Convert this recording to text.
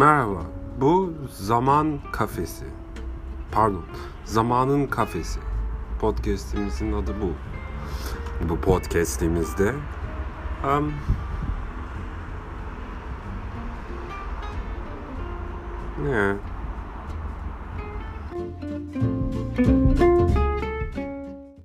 Merhaba, bu Zaman Kafesi. Pardon, Zamanın Kafesi. Podcast'imizin adı bu. Bu podcast'imizde um, ne?